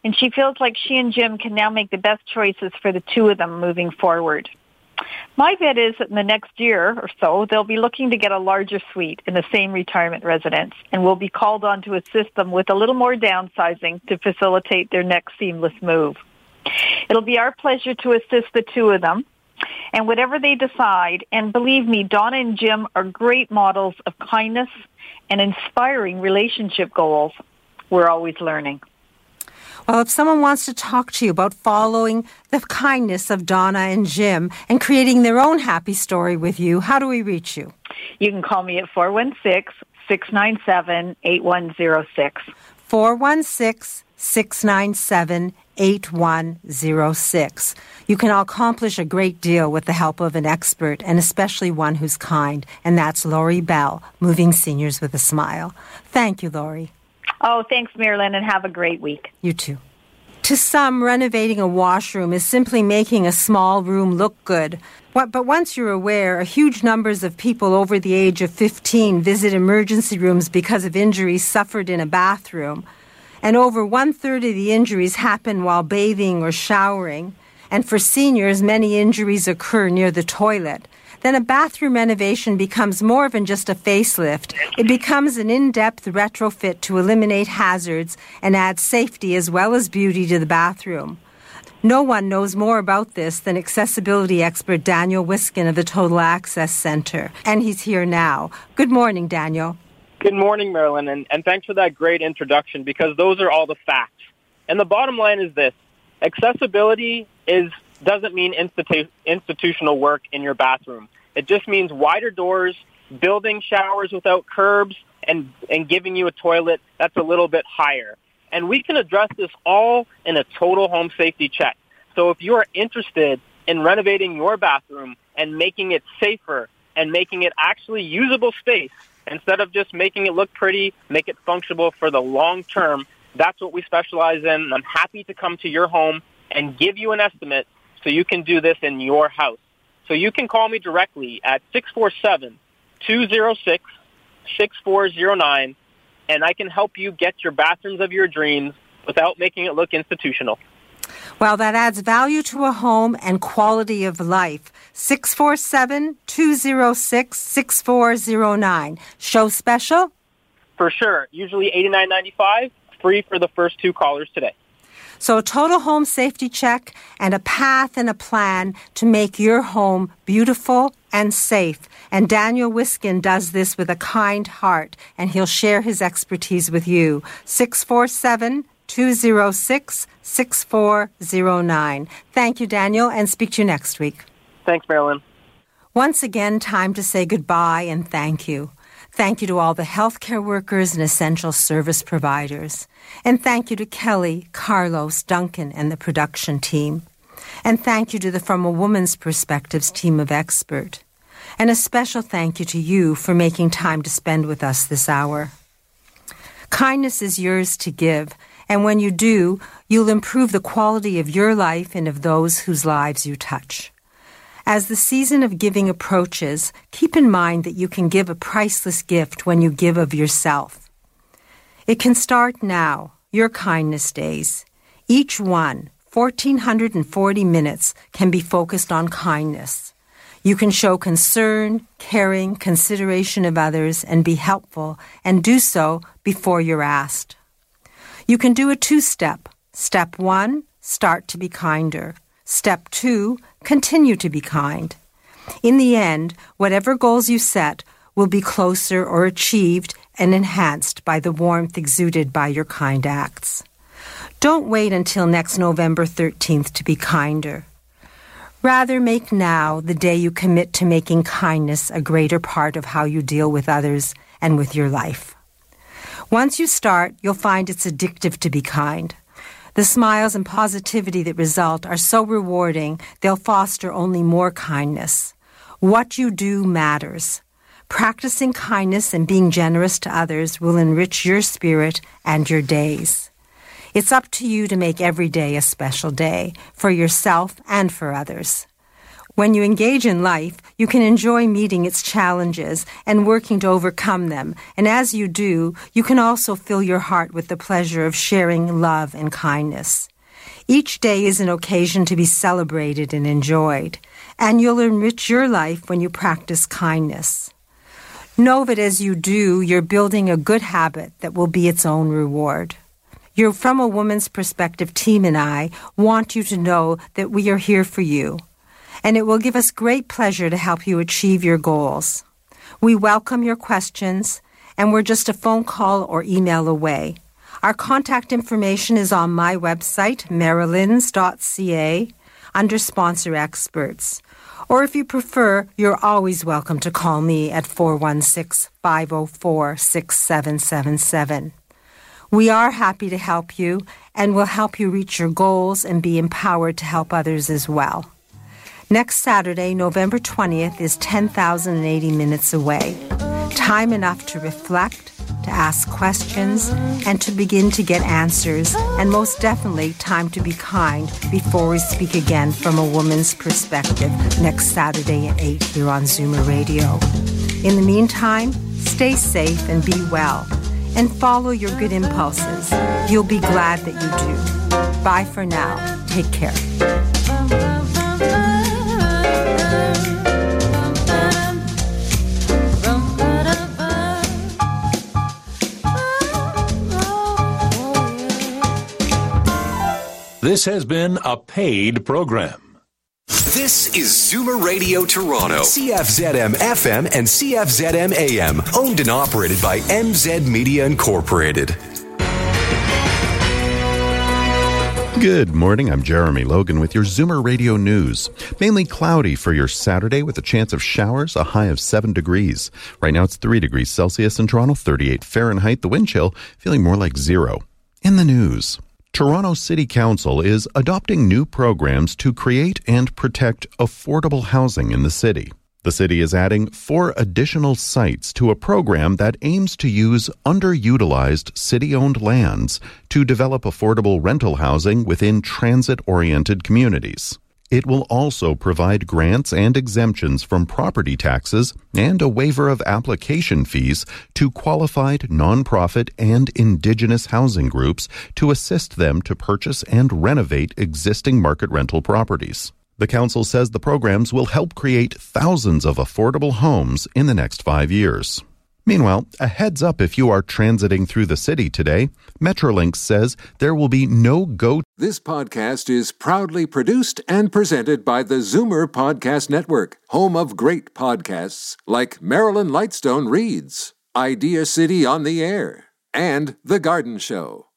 and she feels like she and Jim can now make the best choices for the two of them moving forward. My bet is that in the next year or so, they'll be looking to get a larger suite in the same retirement residence, and will be called on to assist them with a little more downsizing to facilitate their next seamless move. It'll be our pleasure to assist the two of them and whatever they decide, and believe me, Donna and Jim are great models of kindness and inspiring relationship goals. We're always learning. Well, if someone wants to talk to you about following the kindness of Donna and Jim and creating their own happy story with you, how do we reach you? You can call me at 416 697 8106. 416 697 8106. You can accomplish a great deal with the help of an expert and especially one who's kind, and that's Laurie Bell, Moving Seniors with a Smile. Thank you, Laurie. Oh, thanks, Marilyn, and have a great week. You too. To some, renovating a washroom is simply making a small room look good. But once you're aware, a huge numbers of people over the age of 15 visit emergency rooms because of injuries suffered in a bathroom and over one third of the injuries happen while bathing or showering. And for seniors, many injuries occur near the toilet. Then a bathroom renovation becomes more than just a facelift. It becomes an in depth retrofit to eliminate hazards and add safety as well as beauty to the bathroom. No one knows more about this than accessibility expert Daniel Wiskin of the Total Access Center. And he's here now. Good morning, Daniel. Good morning, Marilyn, and, and thanks for that great introduction because those are all the facts. And the bottom line is this. Accessibility is doesn't mean institu- institutional work in your bathroom. It just means wider doors, building showers without curbs, and, and giving you a toilet that's a little bit higher. And we can address this all in a total home safety check. So if you are interested in renovating your bathroom and making it safer and making it actually usable space, Instead of just making it look pretty, make it functional for the long term. That's what we specialize in. I'm happy to come to your home and give you an estimate so you can do this in your house. So you can call me directly at 647-206-6409 and I can help you get your bathrooms of your dreams without making it look institutional. Well, that adds value to a home and quality of life. 647 206 6409. Show special? For sure. Usually eighty nine ninety five. Free for the first two callers today. So, a total home safety check and a path and a plan to make your home beautiful and safe. And Daniel Wiskin does this with a kind heart, and he'll share his expertise with you. 647 206 6409. Thank you, Daniel, and speak to you next week. Thanks, Marilyn. Once again, time to say goodbye and thank you. Thank you to all the healthcare workers and essential service providers. And thank you to Kelly, Carlos, Duncan, and the production team. And thank you to the From a Woman's Perspectives team of expert. And a special thank you to you for making time to spend with us this hour. Kindness is yours to give, and when you do, you'll improve the quality of your life and of those whose lives you touch. As the season of giving approaches, keep in mind that you can give a priceless gift when you give of yourself. It can start now, your kindness days. Each one, 1440 minutes, can be focused on kindness. You can show concern, caring, consideration of others, and be helpful, and do so before you're asked. You can do a two step. Step one, start to be kinder. Step two, continue to be kind. In the end, whatever goals you set will be closer or achieved and enhanced by the warmth exuded by your kind acts. Don't wait until next November 13th to be kinder. Rather, make now the day you commit to making kindness a greater part of how you deal with others and with your life. Once you start, you'll find it's addictive to be kind. The smiles and positivity that result are so rewarding, they'll foster only more kindness. What you do matters. Practicing kindness and being generous to others will enrich your spirit and your days. It's up to you to make every day a special day for yourself and for others. When you engage in life, you can enjoy meeting its challenges and working to overcome them. And as you do, you can also fill your heart with the pleasure of sharing love and kindness. Each day is an occasion to be celebrated and enjoyed, and you'll enrich your life when you practice kindness. Know that as you do, you're building a good habit that will be its own reward. Your From a Woman's Perspective team and I want you to know that we are here for you, and it will give us great pleasure to help you achieve your goals. We welcome your questions, and we're just a phone call or email away. Our contact information is on my website, marilyns.ca, under Sponsor Experts. Or if you prefer, you're always welcome to call me at 416 504 6777. We are happy to help you and will help you reach your goals and be empowered to help others as well. Next Saturday, November 20th, is 10,080 minutes away. Time enough to reflect, to ask questions, and to begin to get answers, and most definitely time to be kind before we speak again from a woman's perspective next Saturday at 8 here on Zoomer Radio. In the meantime, stay safe and be well and follow your good impulses. You'll be glad that you do. Bye for now. Take care. This has been a paid program. This is Zoomer Radio Toronto, CFZM FM and CFZM AM, owned and operated by MZ Media Incorporated. Good morning. I'm Jeremy Logan with your Zoomer Radio News. Mainly cloudy for your Saturday with a chance of showers, a high of 7 degrees. Right now it's 3 degrees Celsius in Toronto, 38 Fahrenheit. The wind chill feeling more like zero. In the news. Toronto City Council is adopting new programs to create and protect affordable housing in the city. The city is adding four additional sites to a program that aims to use underutilized city owned lands to develop affordable rental housing within transit oriented communities. It will also provide grants and exemptions from property taxes and a waiver of application fees to qualified nonprofit and indigenous housing groups to assist them to purchase and renovate existing market rental properties. The council says the programs will help create thousands of affordable homes in the next five years. Meanwhile, a heads up if you are transiting through the city today. Metrolinx says there will be no go. This podcast is proudly produced and presented by the Zoomer Podcast Network, home of great podcasts like Marilyn Lightstone Reads, Idea City on the Air, and The Garden Show.